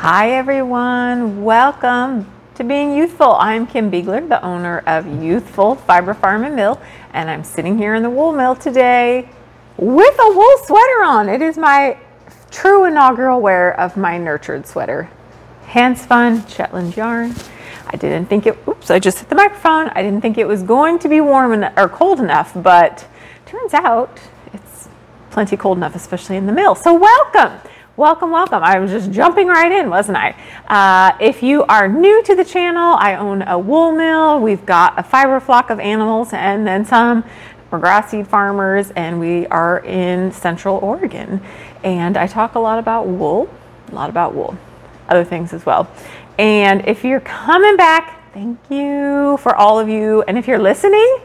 Hi, everyone. Welcome to Being Ewethful. I'm Kim Beegler, the owner of Ewethful Fiber Farm and Mill, and I'm sitting here in the wool mill today with a wool sweater on. It is my true inaugural wear of my nurtured sweater. Hand spun Shetland yarn. I didn't think it, oops, I just hit the microphone. I didn't think it was going to be warm en- or cold enough, but turns out it's plenty cold enough, especially in the mill. So, welcome. Welcome, welcome. I was just jumping right in, wasn't I? Uh, if you are new to the channel, I own a wool mill. We've got a fiber flock of animals and then some. We're grass seed farmers and we are in Central Oregon. And I talk a lot about wool, a lot about wool, other things as well. And if you're coming back, thank you for all of you. And if you're listening,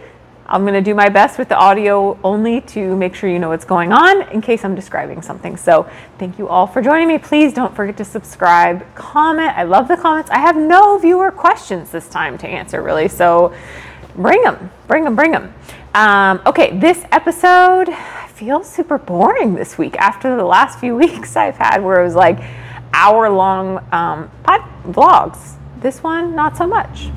I'm going to do my best with the audio only to make sure you know what's going on in case I'm describing something. So, thank you all for joining me. Please don't forget to subscribe, comment. I love the comments. I have no viewer questions this time to answer, really. So, bring them, bring them, bring them. Um, okay, this episode feels super boring this week after the last few weeks I've had where it was like hour long um, pod vlogs. This one, not so much.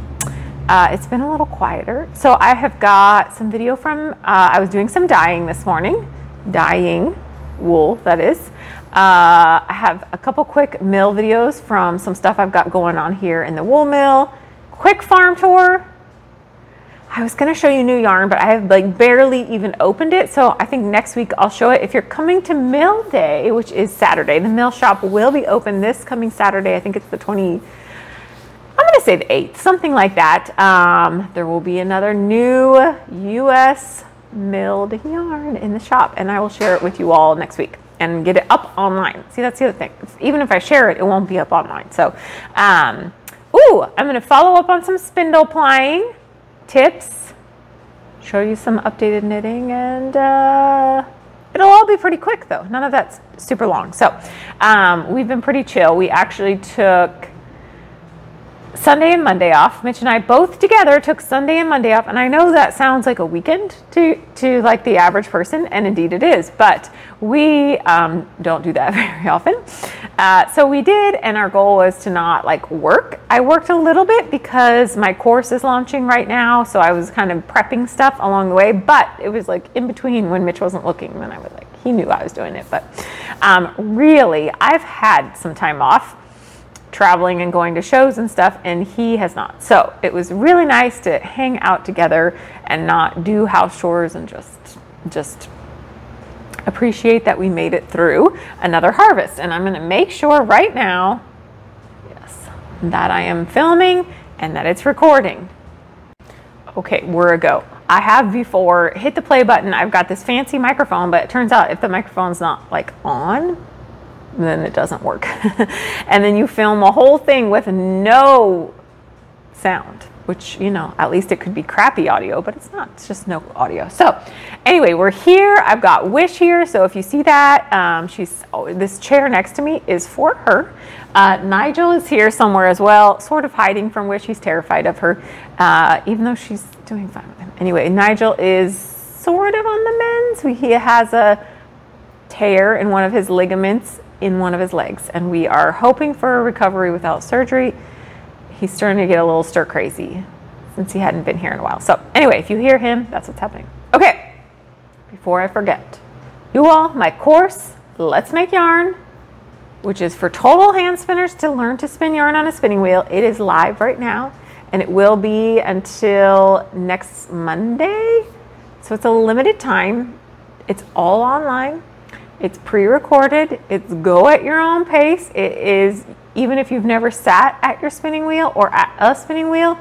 Uh, it's been a little quieter. So I have got some video from, uh, I was doing some dyeing this morning, dyeing wool, that is. Uh, I have a couple quick mill videos from some stuff I've got going on here in the wool mill. Quick farm tour. I was gonna show you new yarn, but I have like barely even opened it. So I think next week I'll show it. If you're coming to Mill Day, which is Saturday, the mill shop will be open this coming Saturday. I think it's the 20, I'm going to say the 8th, something like that. Um, there will be another new U.S. milled yarn in the shop, and I will share it with you all next week and get it up online. See, that's the other thing. Even if I share it, it won't be up online. So, um, ooh, I'm going to follow up on some spindle plying tips, show you some updated knitting, and uh, it'll all be pretty quick though. None of that's super long. So, um, we've been pretty chill. We actually took Sunday and Monday off. Mitch and I both together took Sunday and Monday off, and I know that sounds like a weekend to to like the average person, and indeed it is. But we um, don't do that very often. Uh, so we did, and our goal was to not like work. I worked a little bit because my course is launching right now, so I was kind of prepping stuff along the way. But it was like in between when Mitch wasn't looking, then I was like, he knew I was doing it. But um, really, I've had some time off traveling and going to shows and stuff, and he has not. So it was really nice to hang out together and not do house chores and just just appreciate that we made it through another harvest. And I'm going to make sure right now, yes, that I am filming and that it's recording. Okay, we're a go. I have before hit the play button. I've got this fancy microphone, but it turns out if the microphone's not like on, then it doesn't work. and then you film a whole thing with no sound, which, you know, at least it could be crappy audio, but it's not. It's just no audio. So, anyway, we're here. I've got Wish here. So, if you see that, um, she's oh, this chair next to me is for her. Uh, Nigel is here somewhere as well, sort of hiding from Wish. He's terrified of her, uh, even though she's doing fine with him. Anyway, Nigel is sort of on the mend. So He has a tear in one of his ligaments in one of his legs, and we are hoping for a recovery without surgery. He's starting to get a little stir crazy since he hadn't been here in a while. So, anyway, if you hear him, that's what's happening. Okay, before I forget, you all, my course, Let's Make Yarn, which is for total hand spinners to learn to spin yarn on a spinning wheel, it is live right now, and it will be until next Monday. So, it's a limited time, it's all online. It's pre-recorded. It's go at your own pace. It is even if you've never sat at your spinning wheel or at a spinning wheel,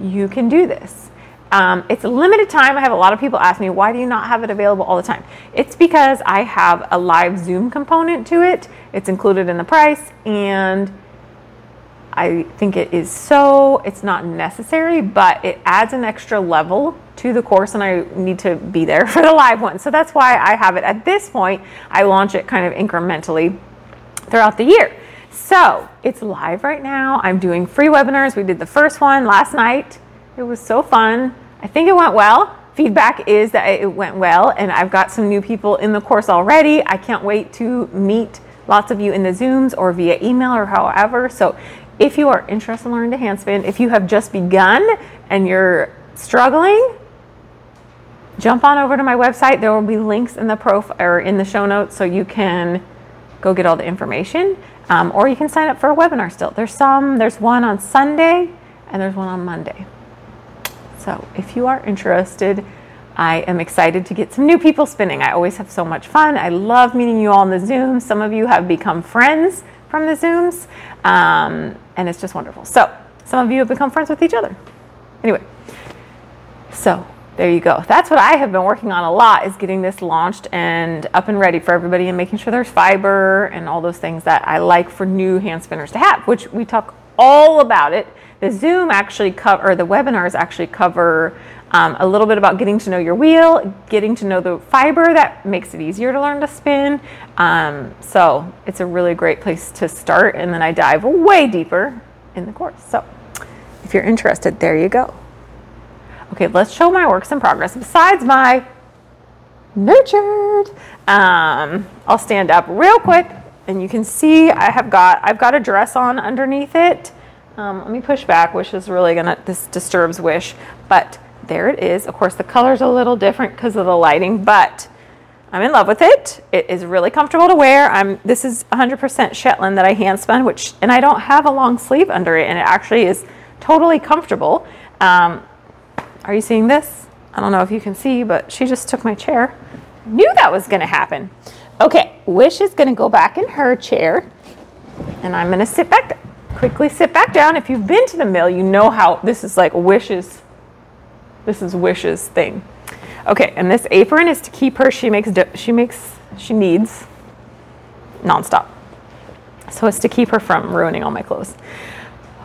you can do this. Um, it's a limited time. I have a lot of people ask me, why do you not have it available all the time? It's because I have a live Zoom component to it. It's included in the price, and I think it is so, it's not necessary, but it adds an extra level to the course, and I need to be there for the live one. So that's why I have it at this point. I launch it kind of incrementally throughout the year. So it's live right now. I'm doing free webinars. We did the first one last night. It was so fun. I think it went well. Feedback is that it went well, and I've got some new people in the course already. I can't wait to meet lots of you in the Zooms or via email or however. So if you are interested in learning to hand spin, if you have just begun and you're struggling, jump on over to my website. There will be links in the prof or in the show notes so you can go get all the information. Um, or you can sign up for a webinar still. There's some, there's one on Sunday and there's one on Monday. So if you are interested, I am excited to get some new people spinning. I always have so much fun. I love meeting you all in the Zoom. Some of you have become friends from the Zooms, um, and it's just wonderful. So some of you have become friends with each other. Anyway, so there you go. That's what I have been working on a lot is getting this launched and up and ready for everybody and making sure there's fiber and all those things that I like for new hand spinners to have, which we talk all about it. The Zoom actually cover, or the webinars actually cover um, a little bit about getting to know your wheel, getting to know the fiber that makes it easier to learn to spin. Um, so it's a really great place to start. And then I dive way deeper in the course. So if you're interested, there you go. Okay, let's show my works in progress besides my nurtured. Um, I'll stand up real quick and you can see I have got, I've got a dress on underneath it. Um, let me push back, which is really gonna, this disturbs Wish, but there it is. Of course, the color's a little different because of the lighting, but I'm in love with it. It is really comfortable to wear. I'm, this is 100% Shetland that I hand spun, which, and I don't have a long sleeve under it, and it actually is totally comfortable. Um, are you seeing this? I don't know if you can see, but she just took my chair. Knew that was going to happen. Okay, Wish is going to go back in her chair, and I'm going to sit back, quickly sit back down. If you've been to the mill, you know how this is like Wish's, this is Wish's thing. Okay, and this apron is to keep her. She makes, she makes, she needs nonstop. So it's to keep her from ruining all my clothes.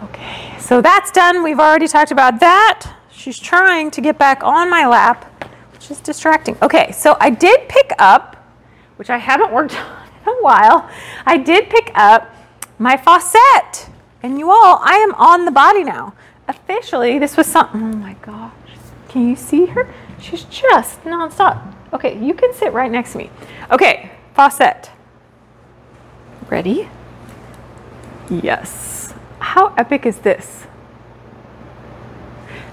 Okay, so that's done. We've already talked about that. She's trying to get back on my lap, which is distracting. Okay, so I did pick up, which I haven't worked on in a while, I did pick up my Fosette. And you all, I am on the body now. Officially, this was something, oh my gosh. Can you see her? She's just nonstop. Okay, you can sit right next to me. Okay, Fosette. Ready? Yes. How epic is this?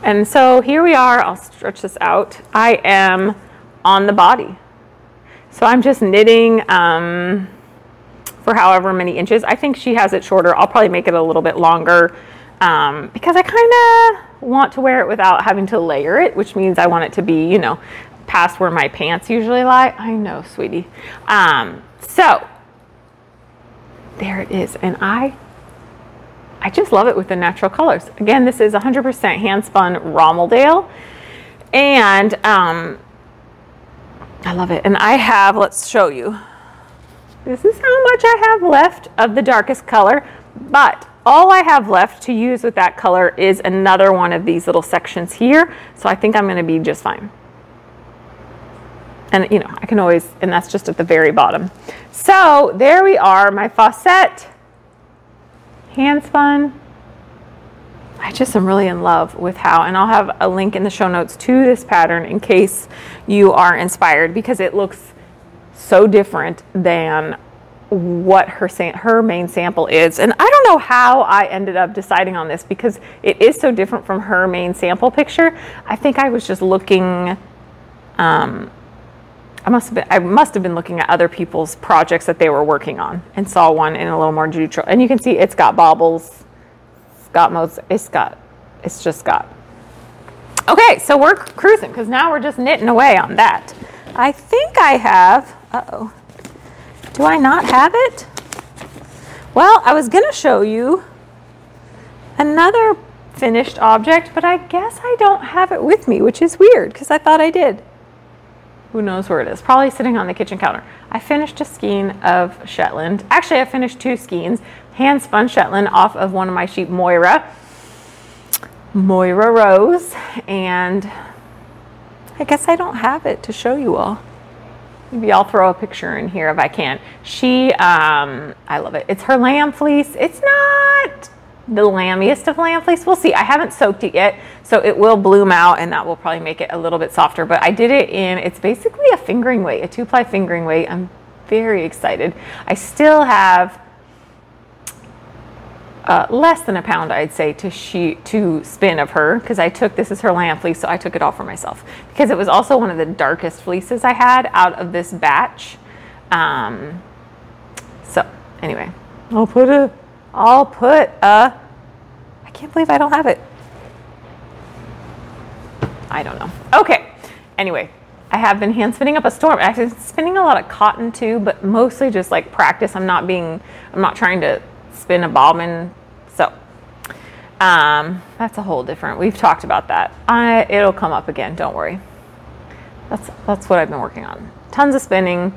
And so here we are, I'll stretch this out. I am on the body. So I'm just knitting um, for however many inches. I think she has it shorter. I'll probably make it a little bit longer um, because I kind of want to wear it without having to layer it, which means I want it to be, you know, past where my pants usually lie. I know, sweetie. Um, so there it is. And I I just love it with the natural colors. Again, this is 100% hand spun Romeldale. And um, I love it. And I have, let's show you. This is how much I have left of the darkest color. But all I have left to use with that color is another one of these little sections here. So I think I'm going to be just fine. And you know, I can always, and that's just at the very bottom. So there we are, my Fosette hand spun. I just am really in love with how, and I'll have a link in the show notes to this pattern in case you are inspired because it looks so different than what her her main sample is. And I don't know how I ended up deciding on this because it is so different from her main sample picture. I think I was just looking um, I must have been I must have been looking at other people's projects that they were working on and saw one in a little more neutral. And you can see it's got baubles, it's got most, it's got, it's just got. Okay, so we're cruising because now we're just knitting away on that. I think I have. Oh. Do I not have it? Well, I was gonna show you another finished object, but I guess I don't have it with me, which is weird because I thought I did. Who knows where it is? Probably sitting on the kitchen counter. I finished a skein of Shetland. Actually, I finished two skeins. Hand spun Shetland off of one of my sheep, Moira. Moira Rose. And I guess I don't have it to show you all. Maybe I'll throw a picture in here if I can. She, um, I love it. It's her lamb fleece. It's not the lambiest of lamb fleece. We'll see. I haven't soaked it yet, so it will bloom out and that will probably make it a little bit softer. But I did it in, it's basically a fingering weight, a two ply fingering weight. I'm very excited. I still have uh, less than a pound, I'd say, to sheet to spin of her because I took this is her lamb fleece, so I took it all for myself because it was also one of the darkest fleeces I had out of this batch. Um, so anyway, I'll put a, I'll put a. I can't believe I don't have it. I don't know. Okay. Anyway, I have been hand spinning up a storm. Actually, spinning a lot of cotton too, but mostly just like practice. I'm not being, I'm not trying to spin a bobbin. So um, that's a whole different. We've talked about that. I, it'll come up again. Don't worry. That's that's what I've been working on. Tons of spinning,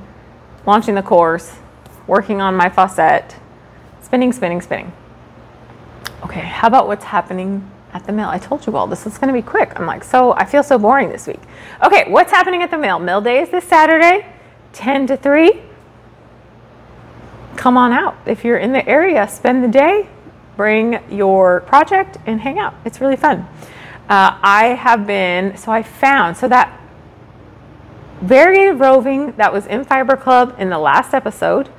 launching the course, working on my Fosette, spinning, spinning, spinning. Okay, how about what's happening at the mill? I told you all this is going to be quick. I'm like, so I feel so boring this week. Okay, what's happening at the mill? Mill day is this Saturday, 10 to 3 come on out. If you're in the area, spend the day, bring your project, and hang out. It's really fun. Uh, I have been, so I found, so that variegated roving that was in Fiber Club in the last episode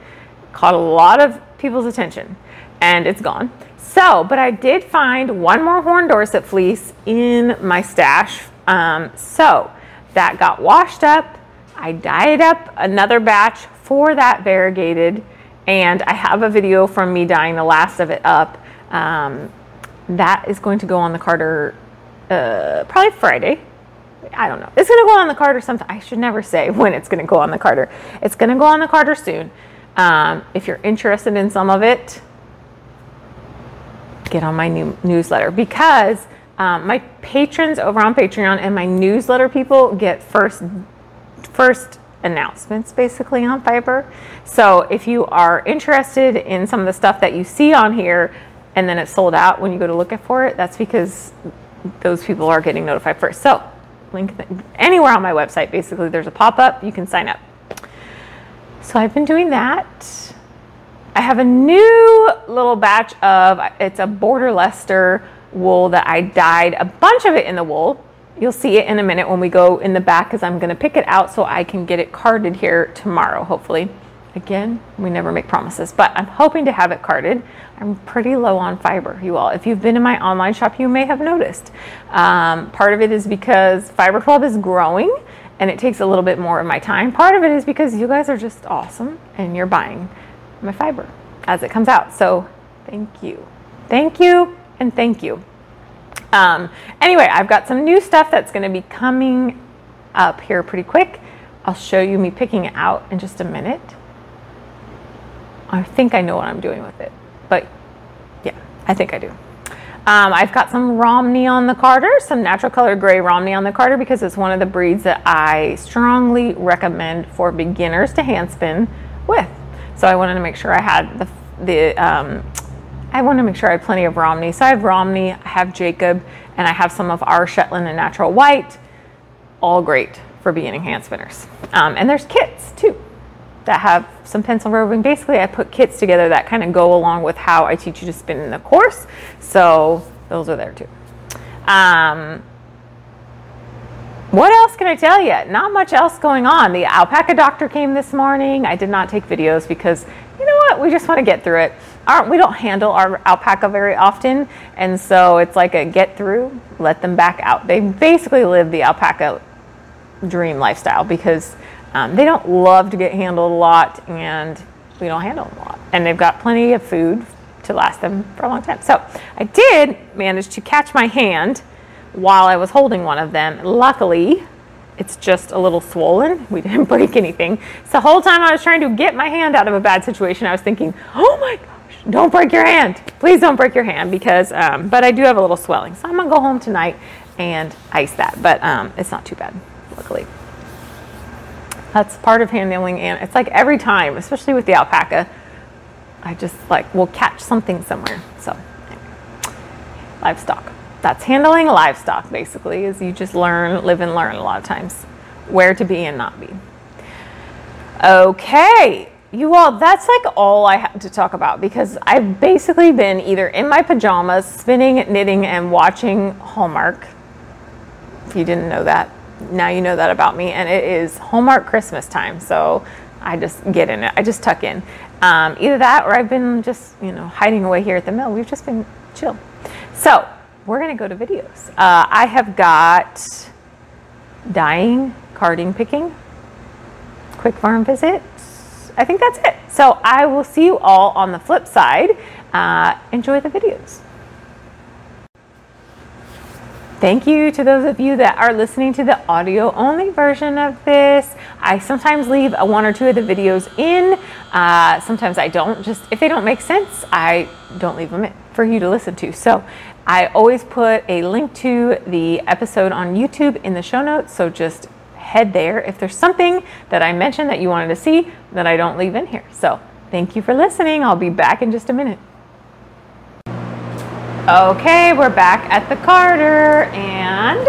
caught a lot of people's attention and it's gone. So, but I did find one more horn Dorset fleece in my stash. Um, so that got washed up. I dyed up another batch for that variegated and I have a video from me dyeing the last of it up. Um, that is going to go on the carder uh, probably Friday. I don't know. It's going to go on the carder sometime. I should never say when it's going to go on the carder. It's going to go on the carder soon. Um, if you're interested in some of it, get on my new newsletter because um, my patrons over on Patreon and my newsletter people get first first announcements basically on Fiber. So if you are interested in some of the stuff that you see on here and then it's sold out when you go to look for it, that's because those people are getting notified first. So link anywhere on my website, basically there's a pop-up, you can sign up. So I've been doing that. I have a new little batch of, it's a border Leicester wool that I dyed a bunch of it in the wool You'll see it in a minute when we go in the back because I'm going to pick it out so I can get it carded here tomorrow, hopefully. Again, we never make promises, but I'm hoping to have it carded. I'm pretty low on fiber, you all. If you've been in my online shop, you may have noticed. Um, part of it is because Fiber Club is growing and it takes a little bit more of my time. Part of it is because you guys are just awesome and you're buying my fiber as it comes out. So thank you. Thank you and thank you. Um, anyway, I've got some new stuff that's going to be coming up here pretty quick. I'll show you me picking it out in just a minute. I think I know what I'm doing with it, but yeah, I think I do. Um, I've got some Romney on the carder, some natural color gray Romney on the carder because it's one of the breeds that I strongly recommend for beginners to hand spin with. So I wanted to make sure I had the, the um, I want to make sure I have plenty of Romney. So I have Romney, I have Jacob, and I have some of our Shetland and Natural White. All great for beginning hand spinners. Um, and there's kits too that have some pencil roving. Basically, I put kits together that kind of go along with how I teach you to spin in the course. So those are there too. Um, what else can I tell you? Not much else going on. The alpaca doctor came this morning. I did not take videos because you know what? We just want to get through it we don't handle our alpaca very often, and so it's like a get through, let them back out. They basically live the alpaca dream lifestyle because um, they don't love to get handled a lot, and we don't handle them a lot. And they've got plenty of food to last them for a long time. So I did manage to catch my hand while I was holding one of them. Luckily, it's just a little swollen. We didn't break anything. So the whole time I was trying to get my hand out of a bad situation, I was thinking, oh my gosh, don't break your hand. Please don't break your hand because, um, but I do have a little swelling. So I'm to go home tonight and ice that. But um, it's not too bad, luckily. That's part of handling. And it's like every time, especially with the alpaca, I just like will catch something somewhere. So, anyway. livestock. That's handling livestock basically, is you just learn, live and learn a lot of times where to be and not be. Okay, you all, that's like all I have to talk about because I've basically been either in my pajamas, spinning, knitting, and watching Hallmark. If you didn't know that, now you know that about me. And it is Hallmark Christmas time. So I just get in it. I just tuck in. Um, either that or I've been just, you know, hiding away here at the mill. We've just been chill. So we're to go to videos. Uh, I have got dyeing, carding, picking, quick farm visit. I think that's it. So I will see you all on the flip side. Uh, enjoy the videos. Thank you to those of you that are listening to the audio only version of this. I sometimes leave a one or two of the videos in. Uh, sometimes I don't. Just if they don't make sense, I don't leave them in for you to listen to. So I always put a link to the episode on YouTube in the show notes. So just head there if there's something that I mentioned that you wanted to see that I don't leave in here. So thank you for listening. I'll be back in just a minute. Okay, we're back at the carder, and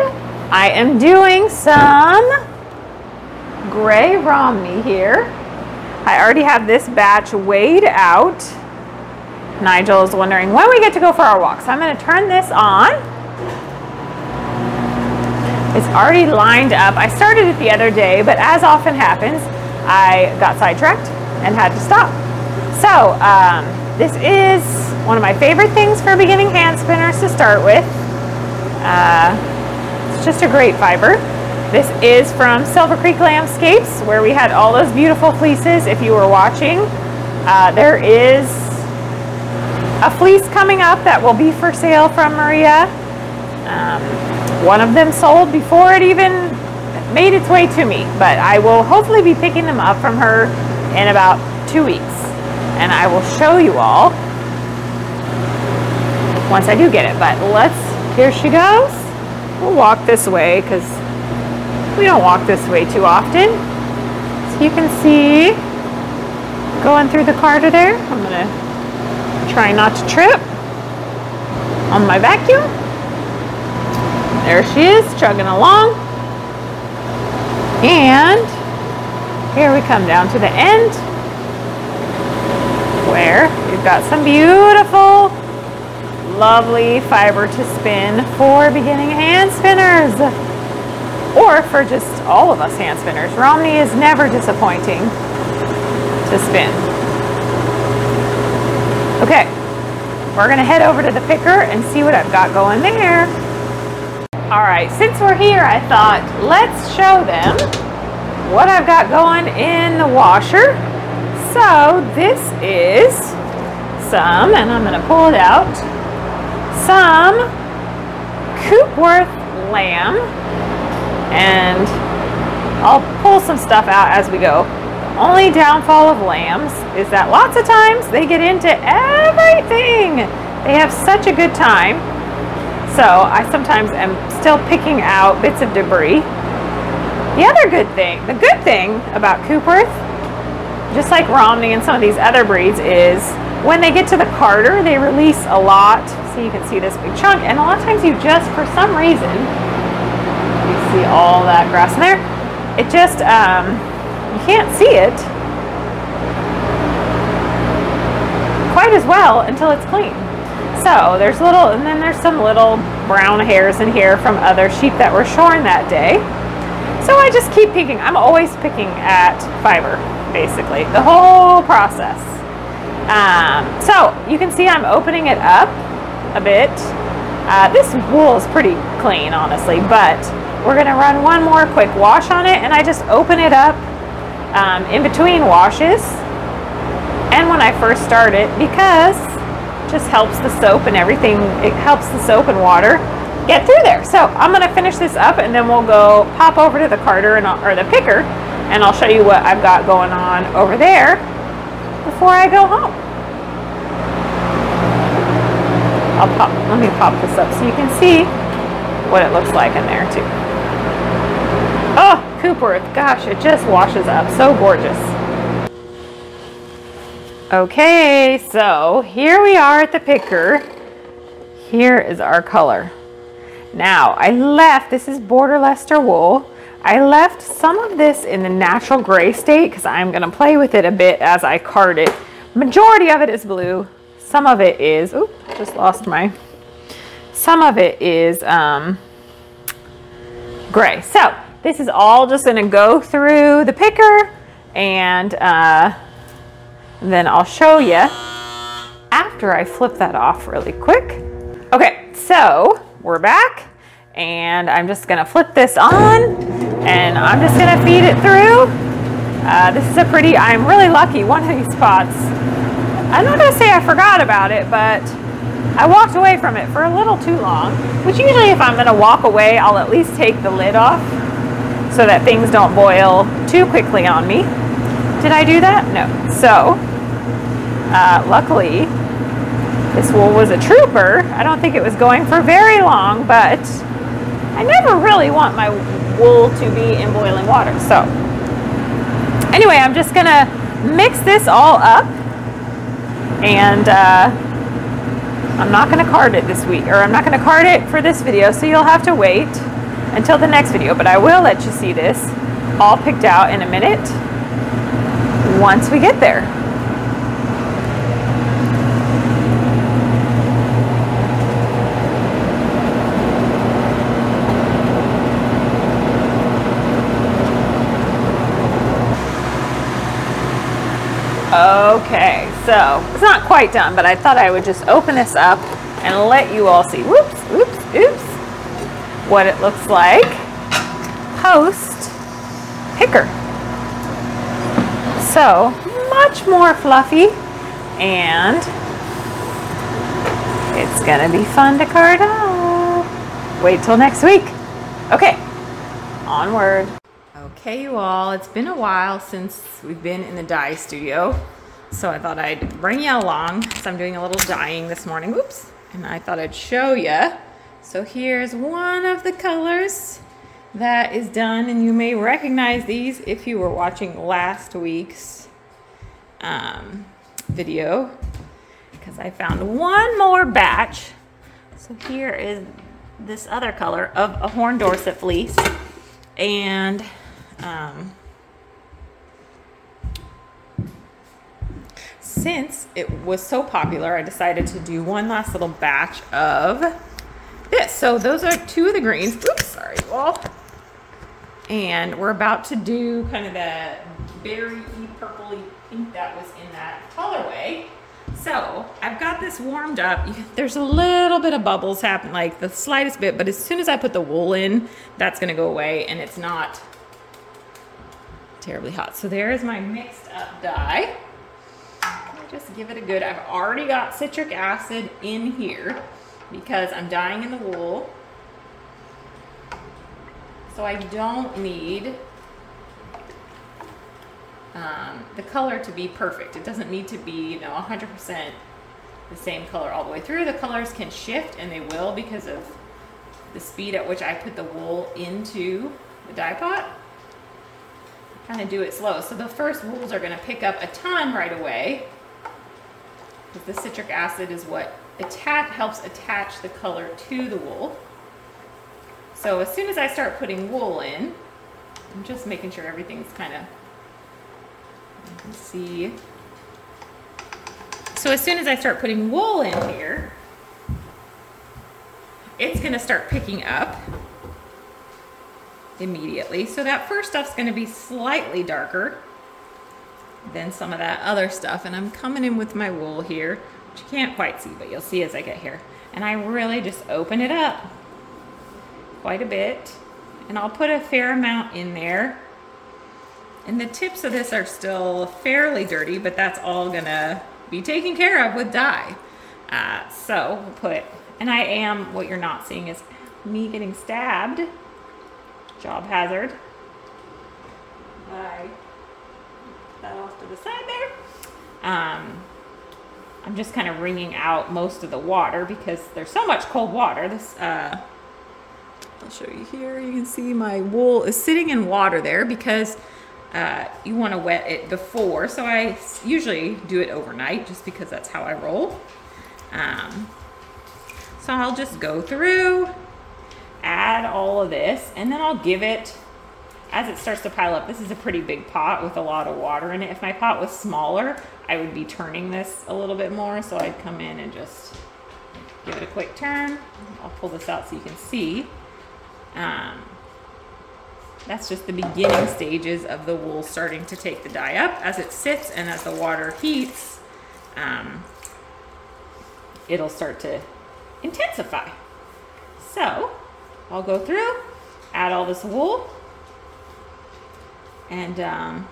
I am doing some gray Romney here. I already have this batch weighed out. Nigel is wondering when we get to go for our walk. So I'm going to turn this on. It's already lined up. I started it the other day, but as often happens, I got sidetracked and had to stop. So um, this is one of my favorite things for beginning hand spinners to start with. Uh, it's just a great fiber. This is from Silver Creek Landscapes, where we had all those beautiful fleeces. If you were watching, uh, there is a fleece coming up that will be for sale from Maria. Um, one of them sold before it even made its way to me, but I will hopefully be picking them up from her in about two weeks. And I will show you all once I do get it. But let's, here she goes. We'll walk this way because we don't walk this way too often. So you can see going through the carder there. I'm to try not to trip on my vacuum. There she is, chugging along. And here we come down to the end where we've got some beautiful lovely fiber to spin for beginning hand spinners or for just all of us hand spinners. Romney is never disappointing to spin. Okay, we're gonna head over to the picker and see what I've got going there. All right, since we're here, I thought let's show them what I've got going in the washer. So this is some, and I'm gonna pull it out some Coopworth lamb and I'll pull some stuff out as we go. The only downfall of lambs is that lots of times they get into everything. They have such a good time. So I sometimes am still picking out bits of debris. The other good thing, the good thing about Coopworth, just like Romney and some of these other breeds, is when they get to the carder, they release a lot. So you can see this big chunk. And a lot of times you just, for some reason, you see all that grass in there. It just, um, you can't see it quite as well until it's clean. So there's little, and then there's some little brown hairs in here from other sheep that were shorn that day. So I just keep picking. I'm always picking at fiber, basically, the whole process. Um, so you can see I'm opening it up a bit. Uh, this wool is pretty clean, honestly, but we're going to run one more quick wash on it, and I just open it up um, in between washes and when I first start it because it just helps the soap and everything, it helps the soap and water get through there. So I'm going to finish this up and then we'll go pop over to the carder and or the picker and I'll show you what I've got going on over there before I go home. I'll pop, let me pop this up so you can see what it looks like in there too. Oh, Cooper, gosh, it just washes up. So gorgeous. Okay, so here we are at the picker. Here is our color. Now, I left, this is Border Leicester wool. I left some of this in the natural gray state because I'm going to play with it a bit as I card it. Majority of it is blue. Some of it is, oop, just lost my, some of it is um, gray. So this is all just going to go through the picker And uh, then I'll show you after I flip that off really quick. Okay, so we're back and I'm just gonna flip this on and I'm just gonna feed it through. Uh, this is a pretty, I'm really lucky, one of these spots. I'm not gonna say I forgot about it, but I walked away from it for a little too long, which usually if I'm gonna walk away, I'll at least take the lid off so that things don't boil too quickly on me. Did I do that? No. So, uh, luckily, this wool was a trooper. I don't think it was going for very long, but I never really want my wool to be in boiling water. So, anyway, I'm just gonna mix this all up and uh, I'm not gonna card it this week, or I'm not gonna card it for this video, so you'll have to wait until the next video, but I will let you see this all picked out in a minute once we get there. Okay, so it's not quite done, but I thought I would just open this up and let you all see, whoops, oops, oops, what it looks like post picker. So much more fluffy and it's gonna be fun to card up. Wait till next week. Okay, onward. Okay, you all, it's been a while since we've been in the dye studio. So I thought I'd bring you along. So I'm doing a little dyeing this morning. Oops. And I thought I'd show you. So here's one of the colors that is done. And you may recognize these if you were watching last week's um, video. Because I found one more batch. So here is this other color of a horn Dorset fleece. And um, since it was so popular, I decided to do one last little batch of this. So those are two of the greens. Oops, sorry, well. And we're about to do kind of the berry purpley pink that was in that colorway. So I've got this warmed up. There's a little bit of bubbles happen, like the slightest bit, but as soon as I put the wool in, that's gonna go away and it's not terribly hot. So there is my mixed up dye. Just give it a good, I've already got citric acid in here because I'm dyeing in the wool. So I don't need um, the color to be perfect. It doesn't need to be, you know, 100% the same color all the way through. The colors can shift and they will because of the speed at which I put the wool into the dye pot. Kind of do it slow. So the first wools are going to pick up a ton right away because the citric acid is what attach, helps attach the color to the wool. So as soon as I start putting wool in, I'm just making sure everything's kind of, you can see. So as soon as I start putting wool in here, it's gonna start picking up immediately. So that first stuff's gonna be slightly darker than some of that other stuff. And I'm coming in with my wool here, which you can't quite see, but you'll see as I get here. And I really just open it up quite a bit. And I'll put a fair amount in there. And the tips of this are still fairly dirty, but that's all gonna be taken care of with dye. Uh, so we'll put, and I am, what you're not seeing is me getting stabbed, job hazard, by that off the side there. Um, I'm just kind of wringing out most of the water because there's so much cold water. This, uh, I'll show you here. You can see my wool is sitting in water there because uh, you want to wet it before. So I usually do it overnight just because that's how I roll. Um, so I'll just go through, add all of this, and then I'll give it as it starts to pile up, this is a pretty big pot with a lot of water in it. If my pot was smaller, I would be turning this a little bit more. So I'd come in and just give it a quick turn. I'll pull this out so you can see. Um, That's just the beginning stages of the wool starting to take the dye up. As it sits and as the water heats, um, it'll start to intensify. So I'll go through, add all this wool, and um,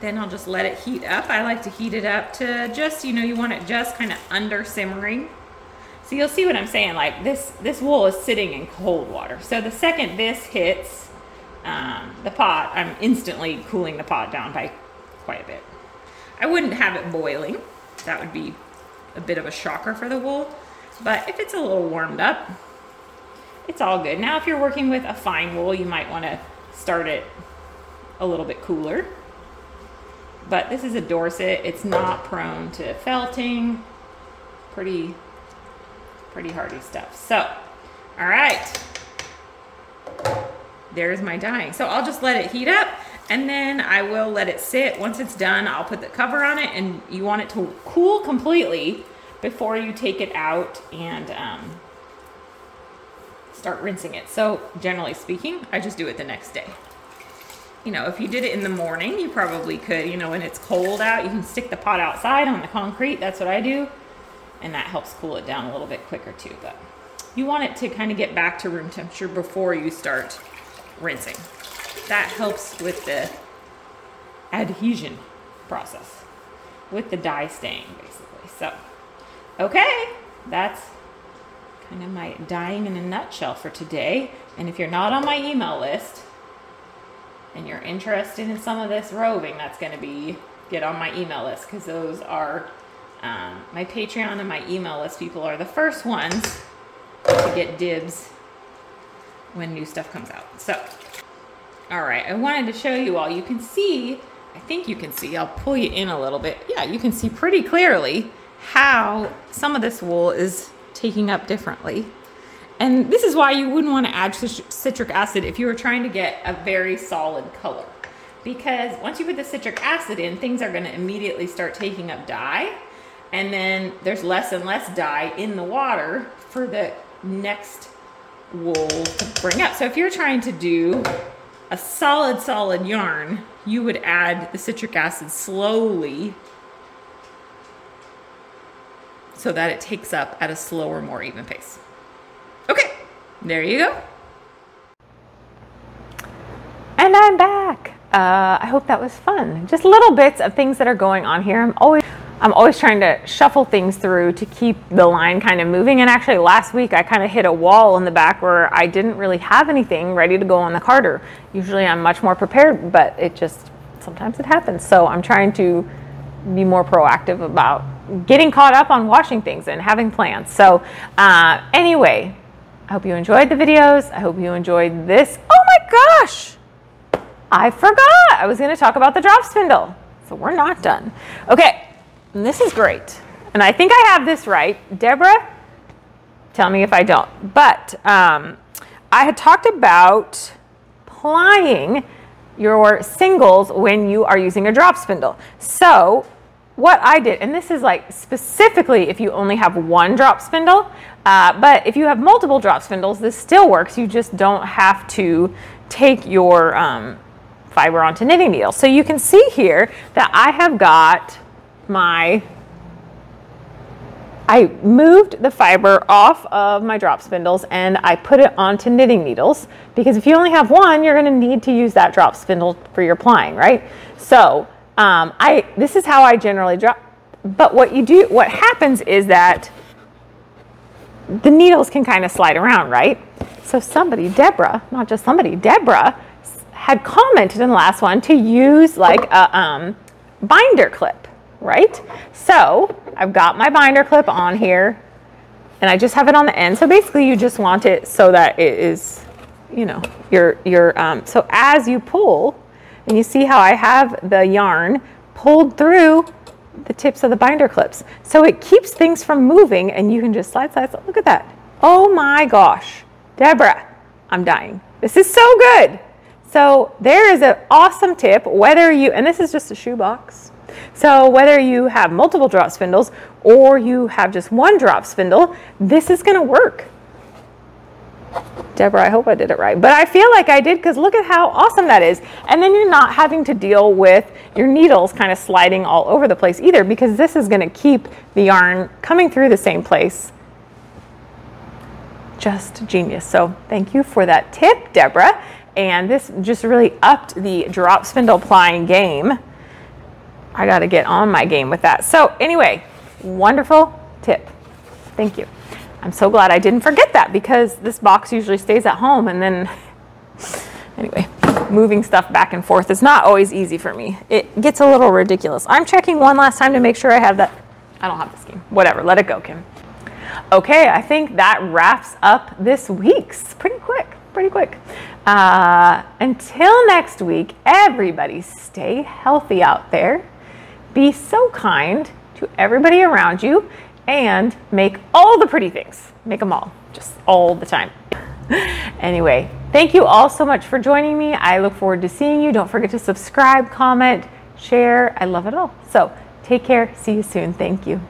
then I'll just let it heat up. I like to heat it up to just, you know, you want it just kind of under simmering. So you'll see what I'm saying. Like this, this wool is sitting in cold water. So the second this hits um, the pot, I'm instantly cooling the pot down by quite a bit. I wouldn't have it boiling. That would be a bit of a shocker for the wool. But if it's a little warmed up, it's all good. Now, if you're working with a fine wool, you might want to start it a little bit cooler. But this is a Dorset. It's not prone to felting. Pretty, pretty hardy stuff. So, all right. There's my dyeing. So I'll just let it heat up and then I will let it sit. Once it's done, I'll put the cover on it and you want it to cool completely before you take it out and um, start rinsing it. So generally speaking, I just do it the next day. You know, if you did it in the morning, you probably could, you know, when it's cold out, you can stick the pot outside on the concrete. That's what I do. And that helps cool it down a little bit quicker too. But you want it to kind of get back to room temperature before you start rinsing. That helps with the adhesion process, with the dye staying basically. So, okay, that's kind of my dying in a nutshell for today. And if you're not on my email list and you're interested in some of this roving, that's going to be get on my email list because those are um, my Patreon and my email list people are the first ones to get dibs when new stuff comes out. So, all right, I wanted to show you all. You can see, I think you can see, I'll pull you in a little bit. Yeah, you can see pretty clearly how some of this wool is taking up differently. And this is why you wouldn't want to add citric acid if you were trying to get a very solid color. Because once you put the citric acid in, things are going to immediately start taking up dye. And then there's less and less dye in the water for the next wool to bring up. So if you're trying to do a solid, solid yarn, you would add the citric acid slowly so that it takes up at a slower, more even pace. Okay, there you go. And I'm back. Uh, I hope that was fun. Just little bits of things that are going on here. I'm always I'm always trying to shuffle things through to keep the line kind of moving. And actually, last week I kind of hit a wall in the back where I didn't really have anything ready to go on the carder. Usually I'm much more prepared, but it just sometimes it happens. So I'm trying to be more proactive about getting caught up on washing things and having plans. So, uh, anyway, I hope you enjoyed the videos. I hope you enjoyed this. Oh my gosh! I forgot. I was going to talk about the drop spindle. So we're not done. Okay. And this is great. And I think I have this right. Deborah, tell me if I don't. But um, I had talked about plying your singles when you are using a drop spindle. So what I did, and this is like specifically if you only have one drop spindle, uh, but if you have multiple drop spindles, this still works. You just don't have to take your um, fiber onto knitting needles. So you can see here that I have got my I moved the fiber off of my drop spindles and I put it onto knitting needles because if you only have one, you're going to need to use that drop spindle for your plying, right? So um, I this is how I generally drop. But what you do, what happens is that the needles can kind of slide around, right? So somebody, Deborah, not just somebody, Deborah, had commented in the last one to use like a um, binder clip right? So I've got my binder clip on here and I just have it on the end. So basically you just want it so that it is, you know, your, your, um, so as you pull and you see how I have the yarn pulled through the tips of the binder clips. So it keeps things from moving and you can just slide, slide, slide. Look at that. Oh my gosh. Deborah, I'm dying. This is so good. So there is an awesome tip, whether you, and this is just a shoebox, so whether you have multiple drop spindles or you have just one drop spindle, this is to work. Deborah, I hope I did it right. But I feel like I did because look at how awesome that is. And then you're not having to deal with your needles kind of sliding all over the place either because this is going to keep the yarn coming through the same place. Just genius. So thank you for that tip, Deborah. And this just really upped the drop spindle plying game. I got to get on my game with that. So anyway, wonderful tip. Thank you. I'm so glad I didn't forget that because this box usually stays at home and then anyway, moving stuff back and forth is not always easy for me. It gets a little ridiculous. I'm checking one last time to make sure I have that. I don't have the scheme. Whatever, let it go, Kim. Okay, I think that wraps up this week's pretty quick, pretty quick. Uh, until next week, everybody stay healthy out there. Be so kind to everybody around you and make all the pretty things. Make them all, just all the time. anyway, thank you all so much for joining me. I look forward to seeing you. Don't forget to subscribe, comment, share. I love it all. So take care. See you soon. Thank you.